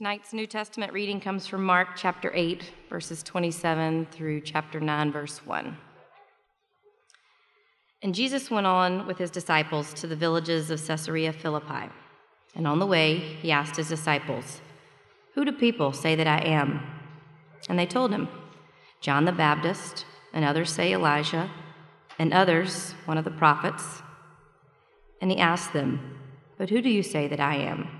Tonight's New Testament reading comes from Mark chapter 8, verses 27 through chapter 9, verse 1. And Jesus went on with his disciples to the villages of Caesarea Philippi. And on the way, he asked his disciples, Who do people say that I am? And they told him, John the Baptist, and others say Elijah, and others, one of the prophets. And he asked them, But who do you say that I am?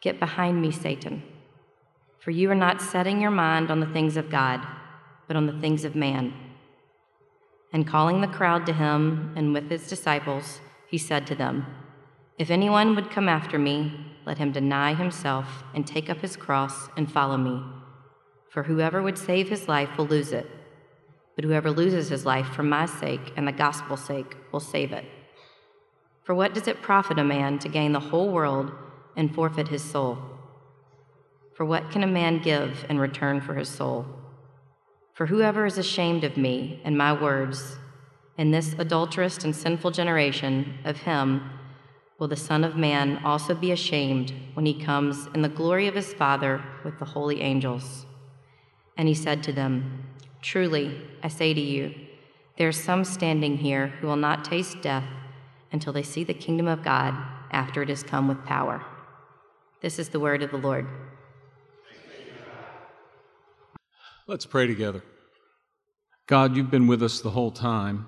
Get behind me, Satan. For you are not setting your mind on the things of God, but on the things of man. And calling the crowd to him and with his disciples, he said to them, If anyone would come after me, let him deny himself and take up his cross and follow me. For whoever would save his life will lose it, but whoever loses his life for my sake and the gospel's sake will save it. For what does it profit a man to gain the whole world? And forfeit his soul. For what can a man give in return for his soul? For whoever is ashamed of me and my words in this adulterous and sinful generation, of him will the Son of Man also be ashamed when he comes in the glory of his Father with the holy angels. And he said to them, Truly, I say to you, there are some standing here who will not taste death until they see the kingdom of God after it has come with power. This is the word of the Lord. Let's pray together. God, you've been with us the whole time,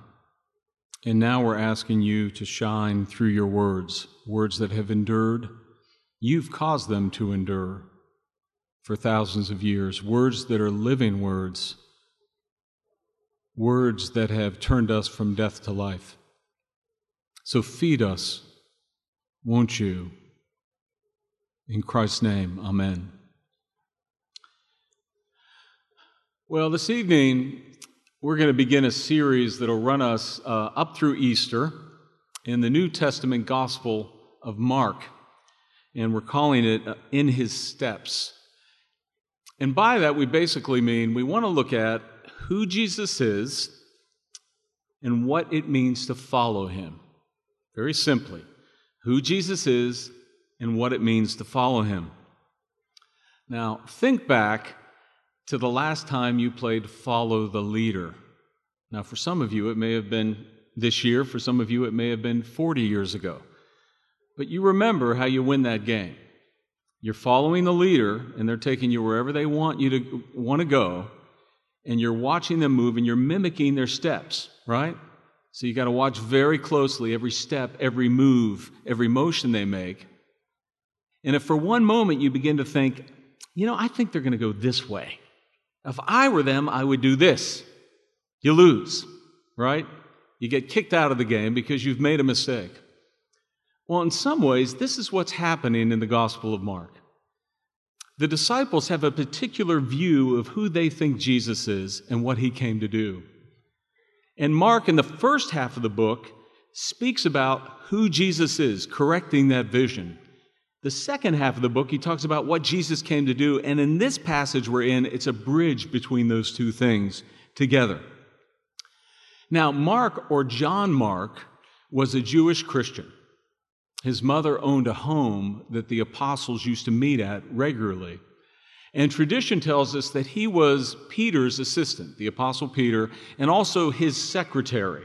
and now we're asking you to shine through your words, words that have endured. You've caused them to endure for thousands of years, words that are living words, words that have turned us from death to life. So feed us, won't you? In Christ's name, amen. Well, this evening, we're going to begin a series that'll run us uh, up through Easter in the New Testament Gospel of Mark. And we're calling it uh, In His Steps. And by that, we basically mean we want to look at who Jesus is and what it means to follow him. Very simply, who Jesus is and what it means to follow him. Now, think back to the last time you played Follow the Leader. Now, for some of you, it may have been this year, for some of you, it may have been 40 years ago. But you remember how you win that game. You're following the leader, and they're taking you wherever they want you to want to go, and you're watching them move, and you're mimicking their steps, right? So you got to watch very closely every step, every move, every motion they make. And if for one moment you begin to think, you know, I think they're going to go this way. If I were them, I would do this. You lose, right? You get kicked out of the game because you've made a mistake. Well, in some ways, this is what's happening in the Gospel of Mark. The disciples have a particular view of who they think Jesus is and what he came to do. And Mark, in the first half of the book, speaks about who Jesus is, correcting that vision. The second half of the book, he talks about what Jesus came to do. And in this passage we're in, it's a bridge between those two things together. Now, Mark or John Mark was a Jewish Christian. His mother owned a home that the apostles used to meet at regularly. And tradition tells us that he was Peter's assistant, the apostle Peter, and also his secretary.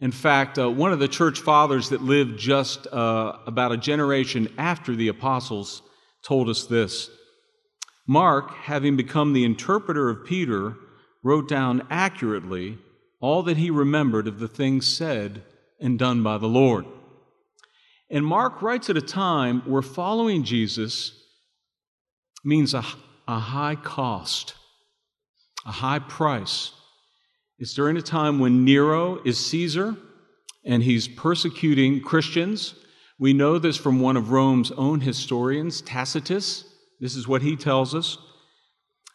In fact, uh, one of the church fathers that lived just uh, about a generation after the apostles told us this. Mark, having become the interpreter of Peter, wrote down accurately all that he remembered of the things said and done by the Lord. And Mark writes at a time where following Jesus means a, a high cost, a high price. It's during a time when Nero is Caesar and he's persecuting Christians. We know this from one of Rome's own historians, Tacitus. This is what he tells us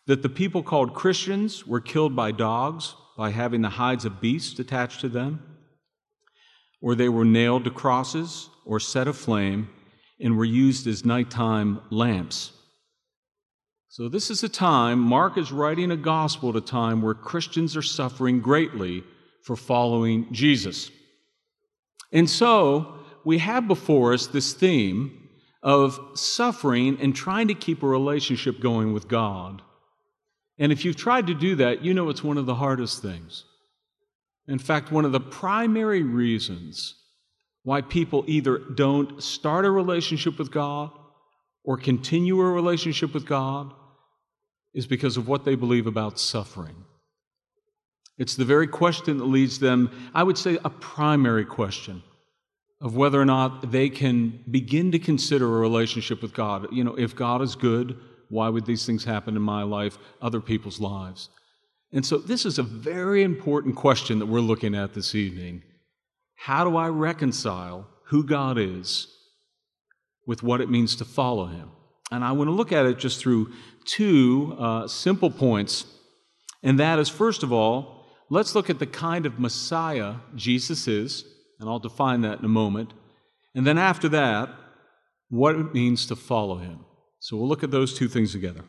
that the people called Christians were killed by dogs by having the hides of beasts attached to them, or they were nailed to crosses or set aflame and were used as nighttime lamps. So, this is a time, Mark is writing a gospel at a time where Christians are suffering greatly for following Jesus. And so, we have before us this theme of suffering and trying to keep a relationship going with God. And if you've tried to do that, you know it's one of the hardest things. In fact, one of the primary reasons why people either don't start a relationship with God or continue a relationship with God is because of what they believe about suffering. It's the very question that leads them, I would say, a primary question of whether or not they can begin to consider a relationship with God. You know, if God is good, why would these things happen in my life, other people's lives? And so, this is a very important question that we're looking at this evening. How do I reconcile who God is with what it means to follow Him? And I want to look at it just through two uh, simple points. And that is, first of all, let's look at the kind of Messiah Jesus is, and I'll define that in a moment. And then after that, what it means to follow Him. So we'll look at those two things together.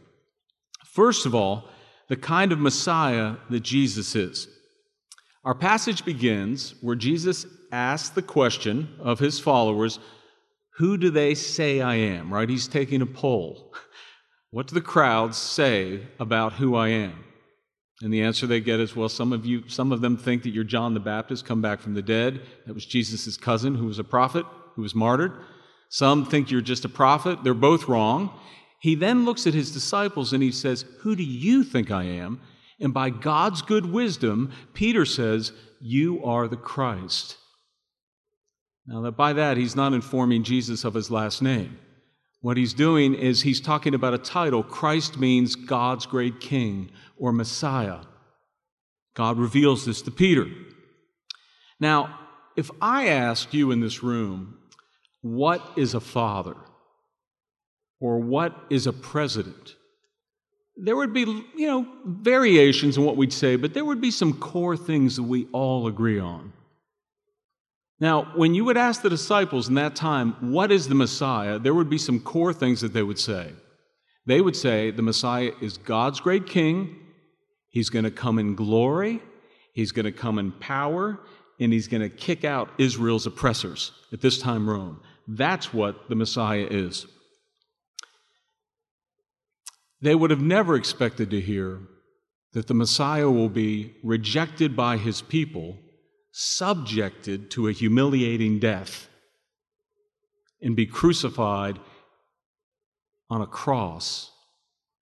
First of all, the kind of Messiah that Jesus is. Our passage begins where Jesus asks the question of his followers, Who do they say I am? Right? He's taking a poll. What do the crowds say about who I am? And the answer they get is, well, some of you, some of them think that you're John the Baptist, come back from the dead. That was Jesus' cousin, who was a prophet, who was martyred. Some think you're just a prophet. They're both wrong. He then looks at his disciples and he says, Who do you think I am? And by God's good wisdom, Peter says, You are the Christ. Now, that by that, he's not informing Jesus of his last name. What he's doing is he's talking about a title. Christ means God's great king or Messiah. God reveals this to Peter. Now, if I asked you in this room, what is a father? Or what is a president? There would be, you know, variations in what we'd say, but there would be some core things that we all agree on. Now, when you would ask the disciples in that time, what is the Messiah? There would be some core things that they would say. They would say the Messiah is God's great king. He's going to come in glory. He's going to come in power. And he's going to kick out Israel's oppressors, at this time, Rome. That's what the Messiah is. They would have never expected to hear that the Messiah will be rejected by his people, subjected to a humiliating death, and be crucified on a cross.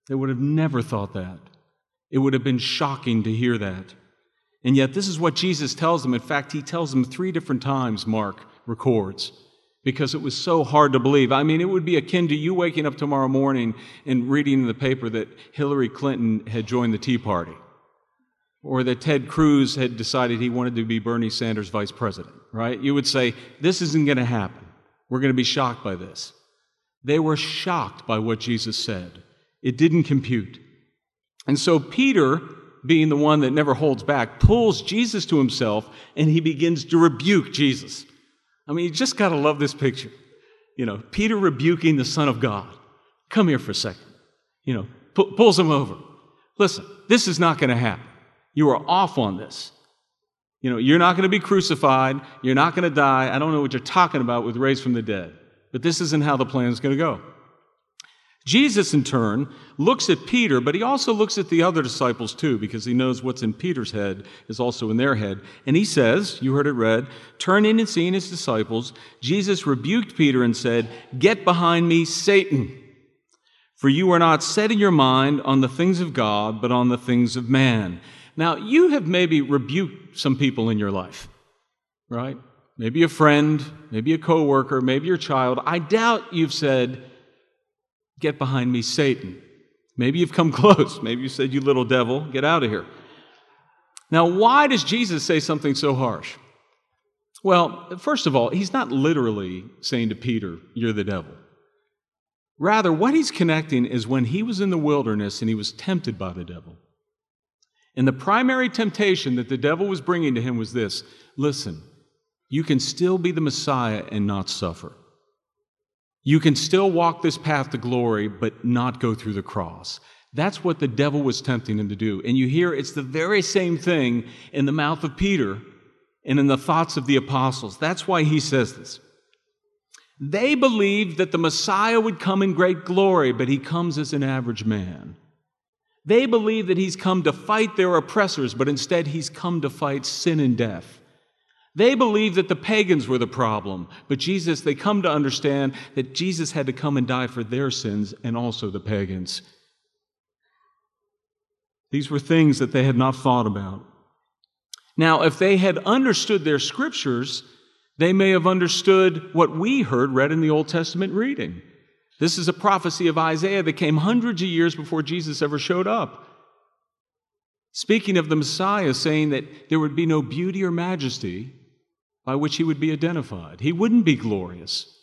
They would have never thought that. It would have been shocking to hear that. And yet, this is what Jesus tells them. In fact, he tells them three different times, Mark records because it was so hard to believe. I mean, it would be akin to you waking up tomorrow morning and reading in the paper that Hillary Clinton had joined the Tea Party or that Ted Cruz had decided he wanted to be Bernie Sanders' vice president, right? You would say, This isn't going to happen. We're going to be shocked by this. They were shocked by what Jesus said, it didn't compute. And so Peter, being the one that never holds back, pulls Jesus to himself and he begins to rebuke Jesus. I mean, you just got to love this picture. You know, Peter rebuking the Son of God. Come here for a second. You know, pu- pulls him over. Listen, this is not going to happen. You are off on this. You know, you're not going to be crucified. You're not going to die. I don't know what you're talking about with raised from the dead. But this isn't how the plan is going to go. Jesus, in turn, looks at Peter, but he also looks at the other disciples too, because he knows what's in Peter's head is also in their head. And he says, you heard it read, turning and seeing his disciples, Jesus rebuked Peter and said, Get behind me, Satan, for you are not setting your mind on the things of God, but on the things of man. Now, you have maybe rebuked some people in your life, right? Maybe a friend, maybe a coworker, maybe your child. I doubt you've said, Get behind me, Satan. Maybe you've come close. Maybe you said, You little devil, get out of here. Now, why does Jesus say something so harsh? Well, first of all, he's not literally saying to Peter, You're the devil. Rather, what he's connecting is when he was in the wilderness and he was tempted by the devil. And the primary temptation that the devil was bringing to him was this listen, you can still be the Messiah and not suffer. You can still walk this path to glory, but not go through the cross. That's what the devil was tempting him to do. And you hear it's the very same thing in the mouth of Peter and in the thoughts of the apostles. That's why he says this. They believed that the Messiah would come in great glory, but he comes as an average man. They believe that he's come to fight their oppressors, but instead he's come to fight sin and death. They believe that the pagans were the problem, but Jesus, they come to understand that Jesus had to come and die for their sins and also the pagans. These were things that they had not thought about. Now, if they had understood their scriptures, they may have understood what we heard read in the Old Testament reading. This is a prophecy of Isaiah that came hundreds of years before Jesus ever showed up. Speaking of the Messiah, saying that there would be no beauty or majesty by which he would be identified. He wouldn't be glorious,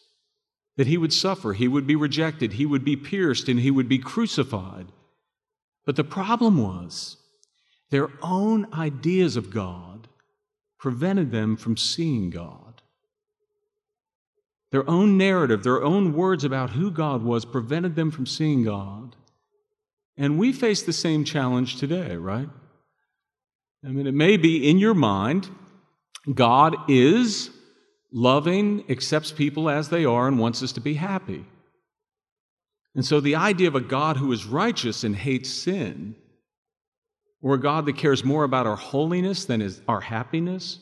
that he would suffer, he would be rejected, he would be pierced, and he would be crucified. But the problem was their own ideas of God prevented them from seeing God. Their own narrative, their own words about who God was prevented them from seeing God. And we face the same challenge today, right? I mean, it may be in your mind God is loving, accepts people as they are, and wants us to be happy. And so the idea of a God who is righteous and hates sin, or a God that cares more about our holiness than our happiness,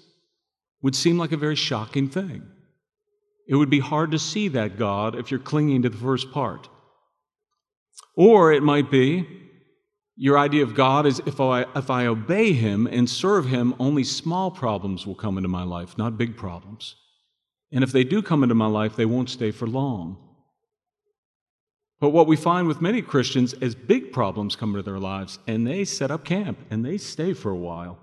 would seem like a very shocking thing. It would be hard to see that God if you're clinging to the first part. Or it might be your idea of God is if I, if I obey Him and serve Him, only small problems will come into my life, not big problems. And if they do come into my life, they won't stay for long. But what we find with many Christians is big problems come into their lives and they set up camp and they stay for a while.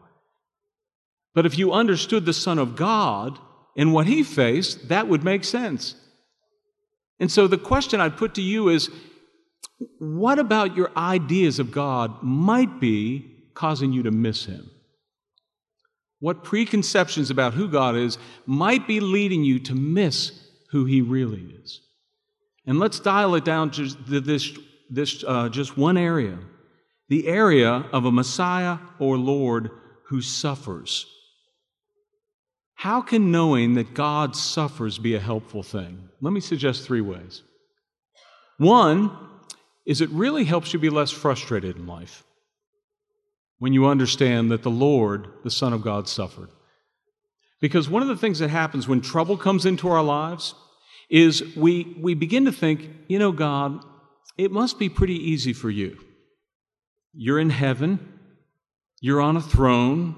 But if you understood the Son of God and what He faced, that would make sense. And so the question I'd put to you is what about your ideas of God might be causing you to miss Him? What preconceptions about who God is might be leading you to miss who He really is? And let's dial it down to this, this uh, just one area the area of a Messiah or Lord who suffers. How can knowing that God suffers be a helpful thing? Let me suggest three ways. One, is it really helps you be less frustrated in life when you understand that the Lord, the Son of God, suffered. Because one of the things that happens when trouble comes into our lives is we, we begin to think, you know, God, it must be pretty easy for you. You're in heaven, you're on a throne,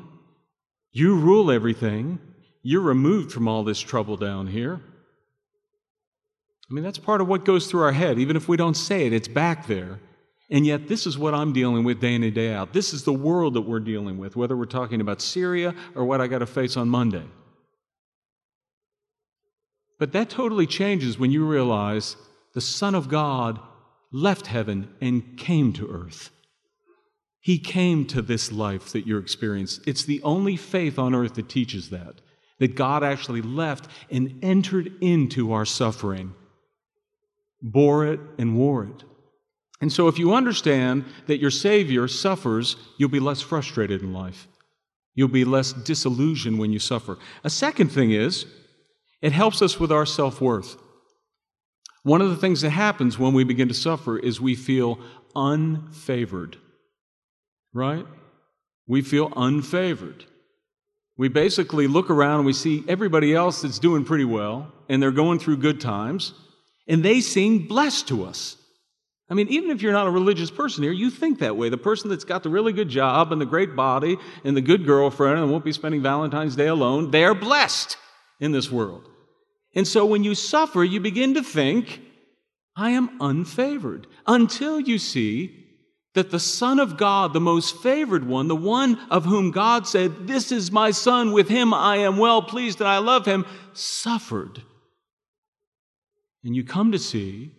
you rule everything, you're removed from all this trouble down here. I mean, that's part of what goes through our head. Even if we don't say it, it's back there. And yet, this is what I'm dealing with day in and day out. This is the world that we're dealing with, whether we're talking about Syria or what I got to face on Monday. But that totally changes when you realize the Son of God left heaven and came to earth. He came to this life that you're experiencing. It's the only faith on earth that teaches that, that God actually left and entered into our suffering bore it, and wore it. And so, if you understand that your Savior suffers, you'll be less frustrated in life. You'll be less disillusioned when you suffer. A second thing is, it helps us with our self worth. One of the things that happens when we begin to suffer is we feel unfavored, right? We feel unfavored. We basically look around and we see everybody else that's doing pretty well and they're going through good times and they seem blessed to us. I mean, even if you're not a religious person here, you think that way. The person that's got the really good job and the great body and the good girlfriend and won't be spending Valentine's Day alone, they're blessed in this world. And so when you suffer, you begin to think, I am unfavored, until you see that the Son of God, the most favored one, the one of whom God said, This is my Son, with him I am well pleased and I love him, suffered and you come to see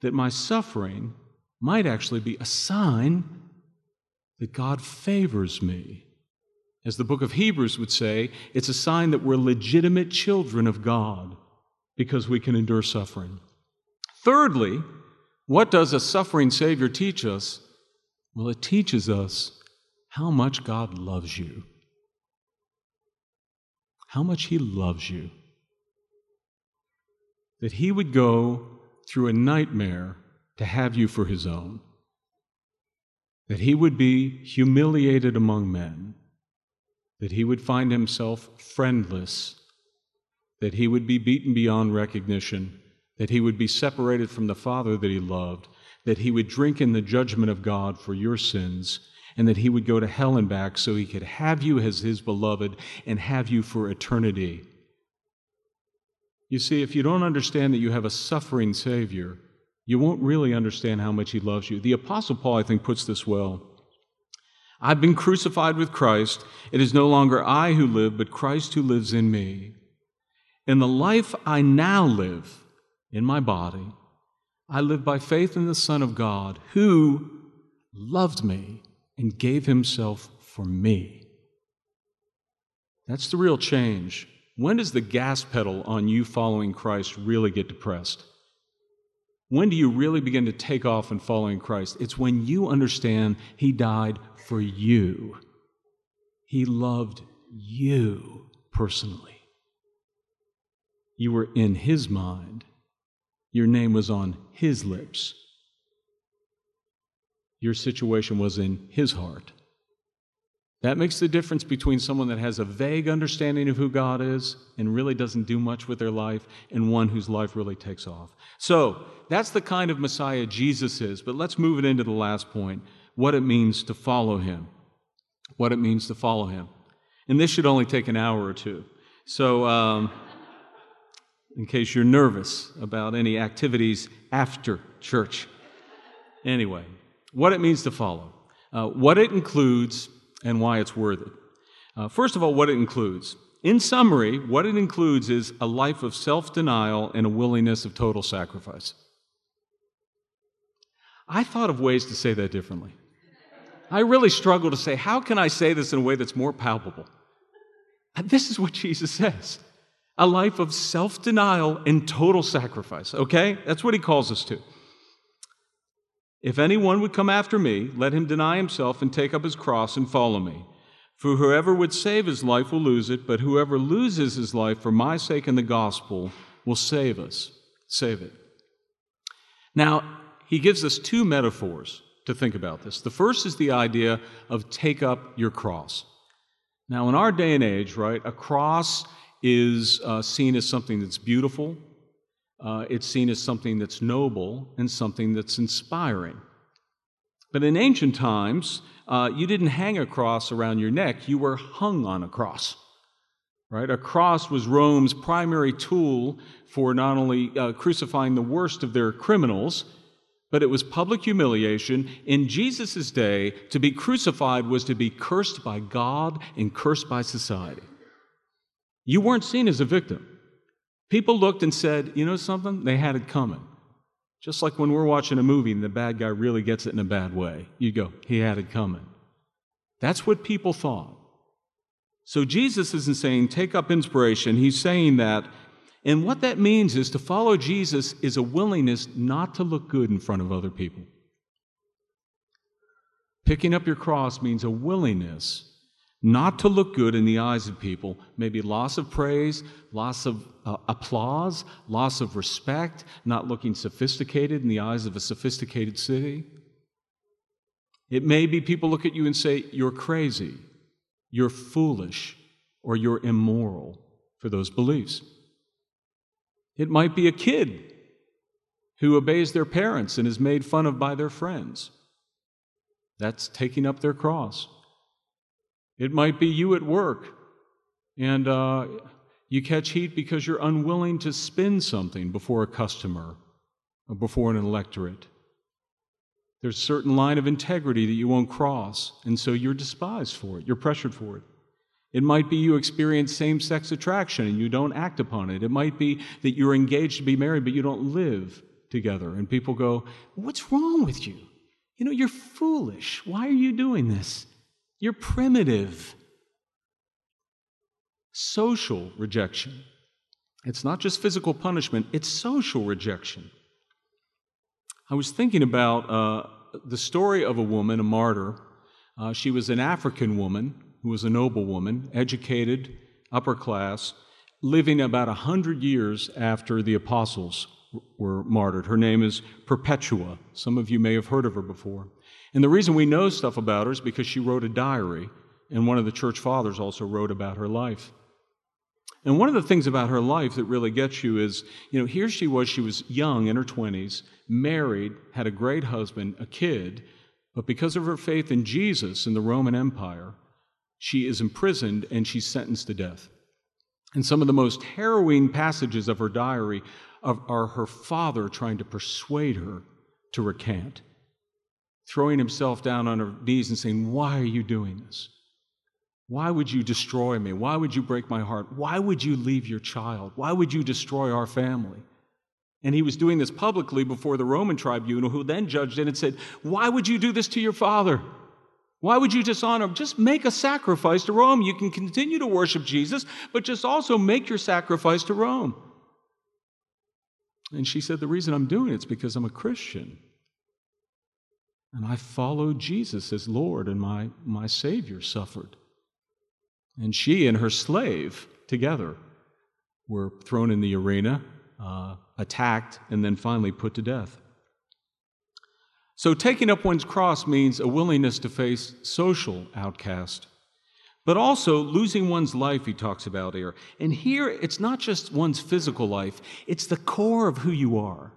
that my suffering might actually be a sign that God favors me. As the book of Hebrews would say, it's a sign that we're legitimate children of God because we can endure suffering. Thirdly, what does a suffering Savior teach us? Well, it teaches us how much God loves you, how much He loves you. That He would go through a nightmare to have you for His own, that He would be humiliated among men. That he would find himself friendless, that he would be beaten beyond recognition, that he would be separated from the Father that he loved, that he would drink in the judgment of God for your sins, and that he would go to hell and back so he could have you as his beloved and have you for eternity. You see, if you don't understand that you have a suffering Savior, you won't really understand how much he loves you. The Apostle Paul, I think, puts this well. I've been crucified with Christ. It is no longer I who live, but Christ who lives in me. In the life I now live in my body, I live by faith in the Son of God, who loved me and gave himself for me. That's the real change. When does the gas pedal on you following Christ really get depressed? When do you really begin to take off in following Christ? It's when you understand He died for you. He loved you personally. You were in His mind, your name was on His lips, your situation was in His heart. That makes the difference between someone that has a vague understanding of who God is and really doesn't do much with their life and one whose life really takes off. So, that's the kind of Messiah Jesus is. But let's move it into the last point what it means to follow him. What it means to follow him. And this should only take an hour or two. So, um, in case you're nervous about any activities after church. Anyway, what it means to follow, uh, what it includes, and why it's worth it. Uh, first of all, what it includes. In summary, what it includes is a life of self denial and a willingness of total sacrifice. I thought of ways to say that differently. I really struggle to say, how can I say this in a way that's more palpable? this is what Jesus says a life of self denial and total sacrifice, okay? That's what he calls us to. If anyone would come after me, let him deny himself and take up his cross and follow me. For whoever would save his life will lose it, but whoever loses his life for my sake and the gospel will save us. Save it. Now, he gives us two metaphors to think about this. The first is the idea of take up your cross. Now, in our day and age, right, a cross is uh, seen as something that's beautiful, uh, it's seen as something that's noble and something that's inspiring. But in ancient times, uh, you didn't hang a cross around your neck, you were hung on a cross. Right? A cross was Rome's primary tool for not only uh, crucifying the worst of their criminals, but it was public humiliation. In Jesus' day, to be crucified was to be cursed by God and cursed by society. You weren't seen as a victim. People looked and said, you know something? They had it coming. Just like when we're watching a movie and the bad guy really gets it in a bad way, you go, he had it coming. That's what people thought. So Jesus isn't saying take up inspiration. He's saying that, and what that means is to follow Jesus is a willingness not to look good in front of other people. Picking up your cross means a willingness not to look good in the eyes of people, maybe loss of praise, loss of uh, applause, loss of respect, not looking sophisticated in the eyes of a sophisticated city. It may be people look at you and say, You're crazy, you're foolish, or you're immoral for those beliefs. It might be a kid who obeys their parents and is made fun of by their friends. That's taking up their cross. It might be you at work, and uh, you catch heat because you're unwilling to spin something before a customer or before an electorate. There's a certain line of integrity that you won't cross, and so you're despised for it, you're pressured for it. It might be you experience same sex attraction and you don't act upon it. It might be that you're engaged to be married, but you don't live together. And people go, What's wrong with you? You know, you're foolish. Why are you doing this? You're primitive. Social rejection. It's not just physical punishment, it's social rejection. I was thinking about uh, the story of a woman, a martyr. Uh, she was an African woman who was a noble woman, educated, upper class, living about a hundred years after the apostles were martyred. Her name is Perpetua. Some of you may have heard of her before. And the reason we know stuff about her is because she wrote a diary, and one of the church fathers also wrote about her life. And one of the things about her life that really gets you is, you know, here she was, she was young in her 20s, married, had a great husband, a kid, but because of her faith in Jesus in the Roman Empire, she is imprisoned and she's sentenced to death. And some of the most harrowing passages of her diary are her father trying to persuade her to recant, throwing himself down on her knees and saying, Why are you doing this? Why would you destroy me? Why would you break my heart? Why would you leave your child? Why would you destroy our family? And he was doing this publicly before the Roman tribunal, who then judged it and said, Why would you do this to your father? Why would you dishonor him? Just make a sacrifice to Rome. You can continue to worship Jesus, but just also make your sacrifice to Rome. And she said, The reason I'm doing it is because I'm a Christian. And I followed Jesus as Lord, and my, my Savior suffered. And she and her slave together were thrown in the arena, uh, attacked, and then finally put to death. So, taking up one's cross means a willingness to face social outcast, but also losing one's life, he talks about here. And here, it's not just one's physical life, it's the core of who you are.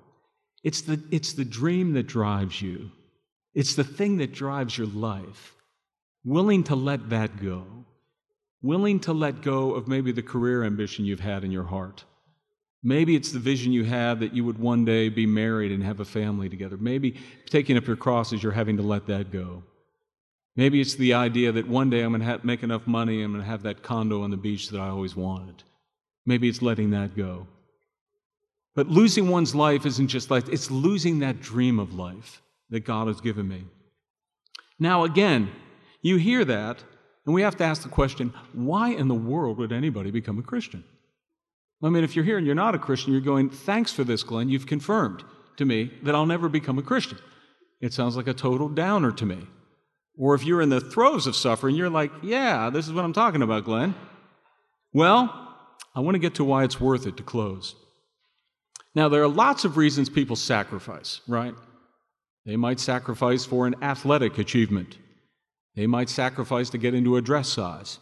It's the, it's the dream that drives you, it's the thing that drives your life. Willing to let that go willing to let go of maybe the career ambition you've had in your heart. Maybe it's the vision you have that you would one day be married and have a family together. Maybe taking up your cross is you're having to let that go. Maybe it's the idea that one day I'm going to make enough money, I'm going to have that condo on the beach that I always wanted. Maybe it's letting that go. But losing one's life isn't just life, it's losing that dream of life that God has given me. Now, again, you hear that, and we have to ask the question why in the world would anybody become a Christian? I mean, if you're here and you're not a Christian, you're going, thanks for this, Glenn. You've confirmed to me that I'll never become a Christian. It sounds like a total downer to me. Or if you're in the throes of suffering, you're like, yeah, this is what I'm talking about, Glenn. Well, I want to get to why it's worth it to close. Now, there are lots of reasons people sacrifice, right? They might sacrifice for an athletic achievement. They might sacrifice to get into a dress size.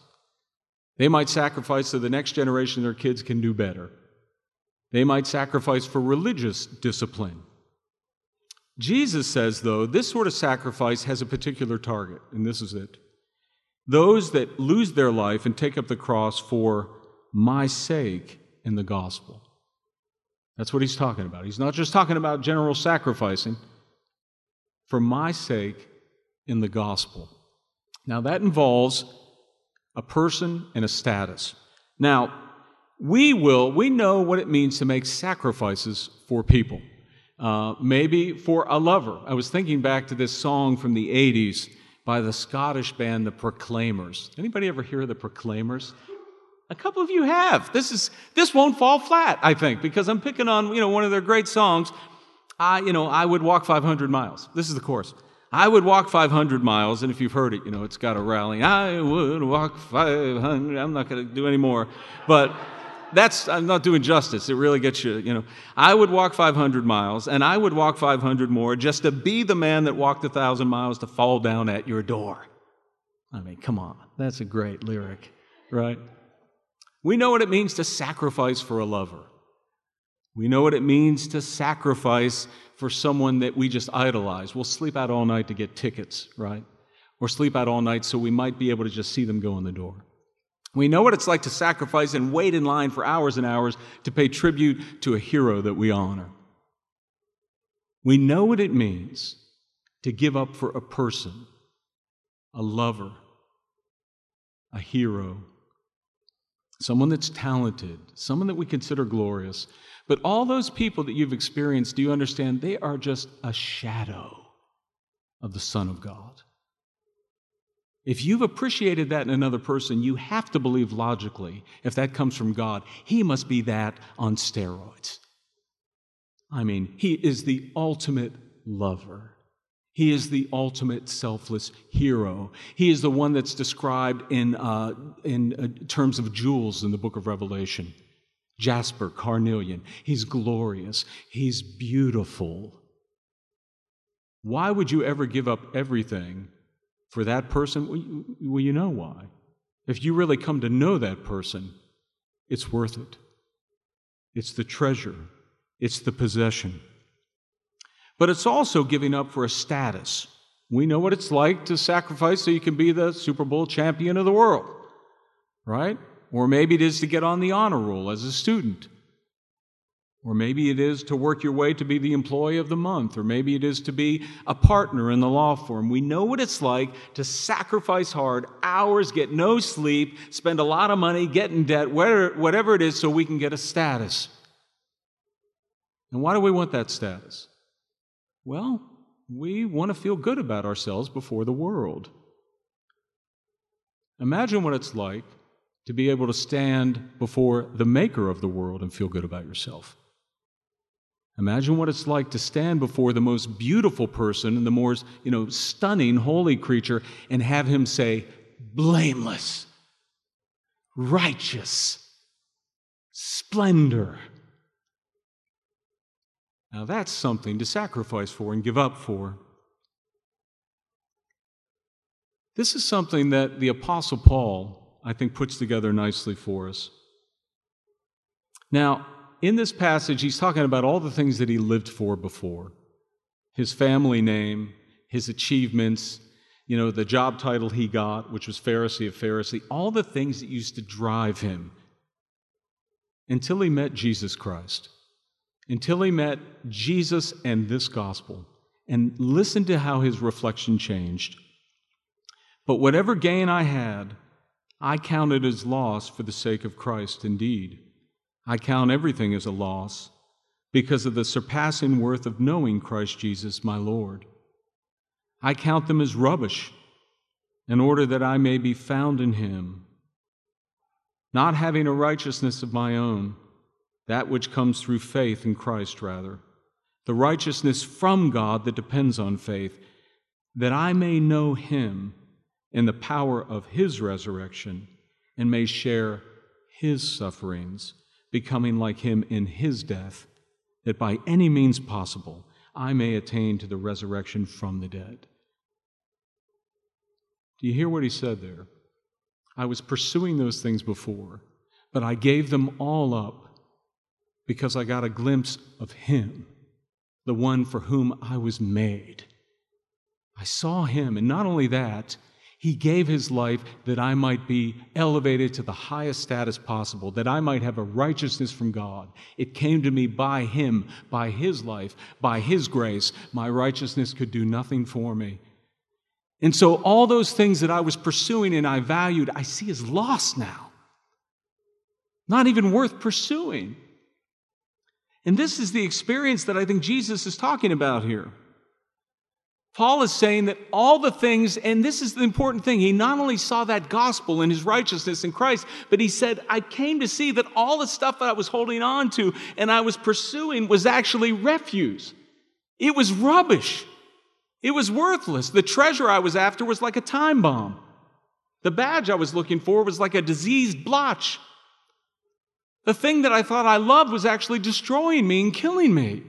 They might sacrifice so the next generation their kids can do better. They might sacrifice for religious discipline. Jesus says, though, this sort of sacrifice has a particular target, and this is it. Those that lose their life and take up the cross for my sake in the gospel. That's what he's talking about. He's not just talking about general sacrificing, for my sake in the gospel. Now, that involves a person and a status. Now, we will, we know what it means to make sacrifices for people. Uh, maybe for a lover. I was thinking back to this song from the 80s by the Scottish band The Proclaimers. Anybody ever hear of The Proclaimers? A couple of you have. This is this won't fall flat, I think, because I'm picking on, you know, one of their great songs. I, you know, I would walk 500 miles. This is the chorus. I would walk 500 miles, and if you've heard it, you know, it's got a rally. I would walk 500. I'm not going to do any more. But that's, I'm not doing justice. It really gets you, you know. I would walk 500 miles, and I would walk 500 more just to be the man that walked a 1,000 miles to fall down at your door. I mean, come on. That's a great lyric, right? We know what it means to sacrifice for a lover. We know what it means to sacrifice for someone that we just idolize. We'll sleep out all night to get tickets, right? Or sleep out all night so we might be able to just see them go in the door. We know what it's like to sacrifice and wait in line for hours and hours to pay tribute to a hero that we honor. We know what it means to give up for a person, a lover, a hero, someone that's talented, someone that we consider glorious. But all those people that you've experienced, do you understand? They are just a shadow of the Son of God. If you've appreciated that in another person, you have to believe logically, if that comes from God, he must be that on steroids. I mean, he is the ultimate lover. He is the ultimate selfless hero. He is the one that's described in, uh, in uh, terms of jewels in the book of Revelation jasper, carnelian. He's glorious. He's beautiful. Why would you ever give up everything for that person? Well, you know why. If you really come to know that person, it's worth it. It's the treasure, it's the possession. But it's also giving up for a status. We know what it's like to sacrifice so you can be the Super Bowl champion of the world, right? Or maybe it is to get on the honor roll as a student. Or maybe it is to work your way to be the employee of the month. Or maybe it is to be a partner in the law firm. We know what it's like to sacrifice hard, hours, get no sleep, spend a lot of money, get in debt, whatever it is, so we can get a status. And why do we want that status? Well, we want to feel good about ourselves before the world. Imagine what it's like to be able to stand before the maker of the world and feel good about yourself. Imagine what it's like to stand before the most beautiful person and the most, you know, stunning holy creature and have him say, blameless, righteous, splendor, now that's something to sacrifice for and give up for. This is something that the Apostle Paul, I think, puts together nicely for us. Now, in this passage, he's talking about all the things that he lived for before his family name, his achievements, you know, the job title he got, which was Pharisee of Pharisee, all the things that used to drive him until he met Jesus Christ until he met Jesus and this gospel and listened to how his reflection changed. But whatever gain I had, I counted as loss for the sake of Christ indeed. I count everything as a loss because of the surpassing worth of knowing Christ Jesus my Lord. I count them as rubbish in order that I may be found in him, not having a righteousness of my own that which comes through faith in Christ, rather, the righteousness from God that depends on faith, that I may know him in the power of his resurrection and may share his sufferings, becoming like him in his death, that by any means possible I may attain to the resurrection from the dead. Do you hear what he said there? I was pursuing those things before, but I gave them all up because I got a glimpse of Him, the one for whom I was made. I saw Him, and not only that, He gave His life that I might be elevated to the highest status possible, that I might have a righteousness from God. It came to me by Him, by His life, by His grace. My righteousness could do nothing for me. And so, all those things that I was pursuing and I valued, I see as lost now. Not even worth pursuing. And this is the experience that I think Jesus is talking about here. Paul is saying that all the things, and this is the important thing, he not only saw that gospel and his righteousness in Christ, but he said, I came to see that all the stuff that I was holding on to and I was pursuing was actually refuse. It was rubbish. It was worthless. The treasure I was after was like a time bomb. The badge I was looking for was like a diseased blotch. The thing that I thought I loved was actually destroying me and killing me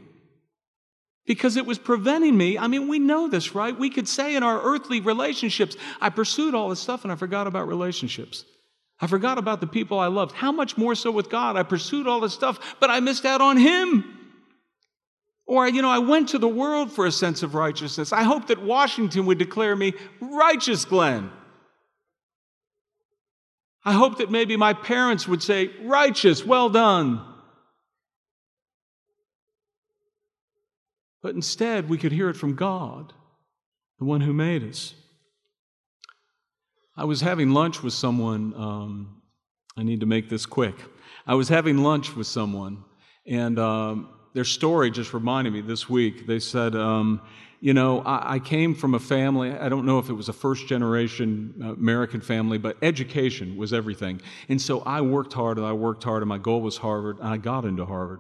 because it was preventing me. I mean, we know this, right? We could say in our earthly relationships, I pursued all this stuff and I forgot about relationships. I forgot about the people I loved. How much more so with God? I pursued all this stuff, but I missed out on Him. Or, you know, I went to the world for a sense of righteousness. I hoped that Washington would declare me righteous, Glenn. I hope that maybe my parents would say, Righteous, well done. But instead, we could hear it from God, the one who made us. I was having lunch with someone um, I need to make this quick. I was having lunch with someone, and um, their story just reminded me this week. They said, um, You know, I, I, came from a family, I don't know if it was a first generation uh, American family, but education was everything. And so I worked hard and I worked hard, and my goal was Harvard, and I got into Harvard.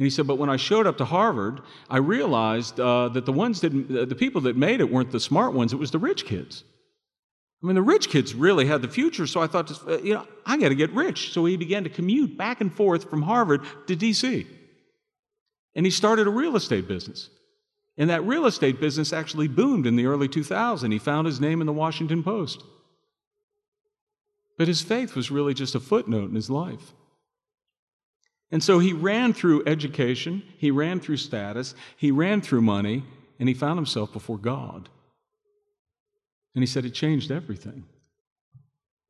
And he said, but when I showed up to Harvard, I realized uh, that the ones that, uh, the people that made it weren't the smart ones, it was the rich kids. I mean, the rich kids really had the future, so I thought, uh, you know, I got to get rich. So he began to commute back and forth from Harvard to D.C. And he started a real estate business. And that real estate business actually boomed in the early 2000s. He found his name in the Washington Post. But his faith was really just a footnote in his life. And so he ran through education, he ran through status, he ran through money, and he found himself before God. And he said, It changed everything.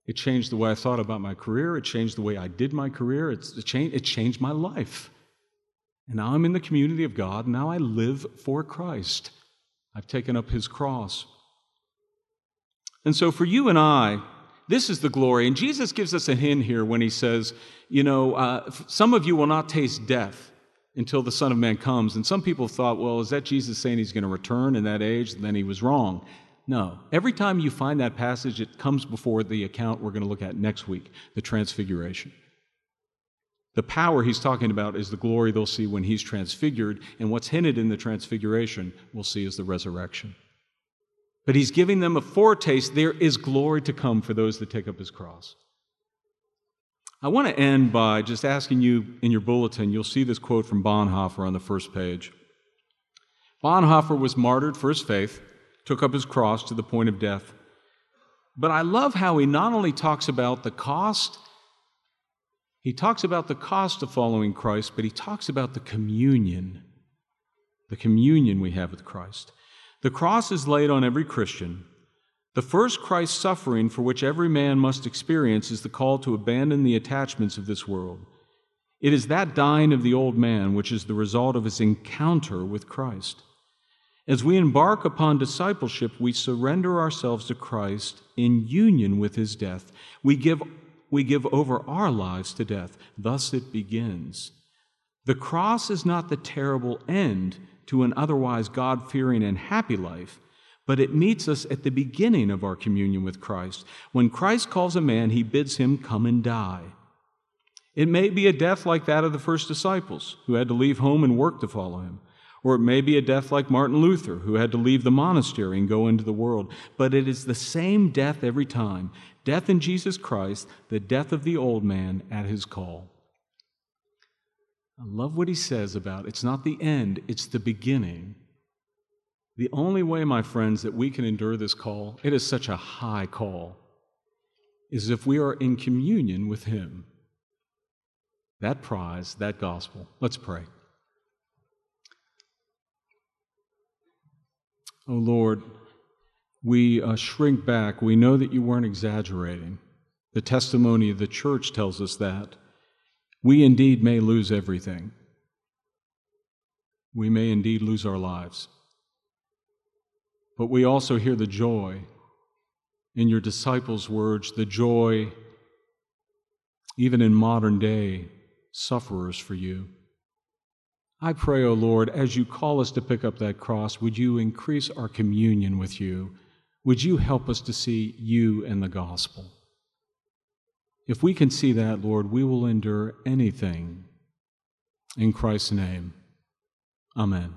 It changed the way I thought about my career. It changed the way I did my career. It, changed, it changed my life. And now I'm in the community of God. Now I live for Christ. I've taken up his cross. And so for you and I, this is the glory. And Jesus gives us a hint here when he says, you know, uh, some of you will not taste death until the Son of Man comes. And some people thought, well, is that Jesus saying he's going to return in that age? And then he was wrong. No. Every time you find that passage, it comes before the account we're going to look at next week the transfiguration. The power he's talking about is the glory they'll see when he's transfigured, and what's hinted in the transfiguration we'll see is the resurrection. But he's giving them a foretaste. There is glory to come for those that take up his cross. I want to end by just asking you in your bulletin, you'll see this quote from Bonhoeffer on the first page. Bonhoeffer was martyred for his faith, took up his cross to the point of death. But I love how he not only talks about the cost, he talks about the cost of following Christ, but he talks about the communion, the communion we have with Christ. The cross is laid on every Christian. The first Christ suffering for which every man must experience is the call to abandon the attachments of this world. It is that dying of the old man which is the result of his encounter with Christ. As we embark upon discipleship, we surrender ourselves to Christ in union with his death. We give, we give over our lives to death. Thus it begins. The cross is not the terrible end to an otherwise God fearing and happy life, but it meets us at the beginning of our communion with Christ. When Christ calls a man, he bids him come and die. It may be a death like that of the first disciples, who had to leave home and work to follow him. Or it may be a death like Martin Luther, who had to leave the monastery and go into the world. But it is the same death every time death in Jesus Christ, the death of the old man at his call. I love what he says about it's not the end, it's the beginning. The only way, my friends, that we can endure this call, it is such a high call, is if we are in communion with him. That prize, that gospel. Let's pray. Oh Lord, we uh, shrink back. We know that you weren't exaggerating. The testimony of the church tells us that we indeed may lose everything. We may indeed lose our lives. But we also hear the joy in your disciples' words, the joy, even in modern day, sufferers for you. I pray, O oh Lord, as you call us to pick up that cross, would you increase our communion with you? Would you help us to see you and the gospel? If we can see that, Lord, we will endure anything. In Christ's name, amen.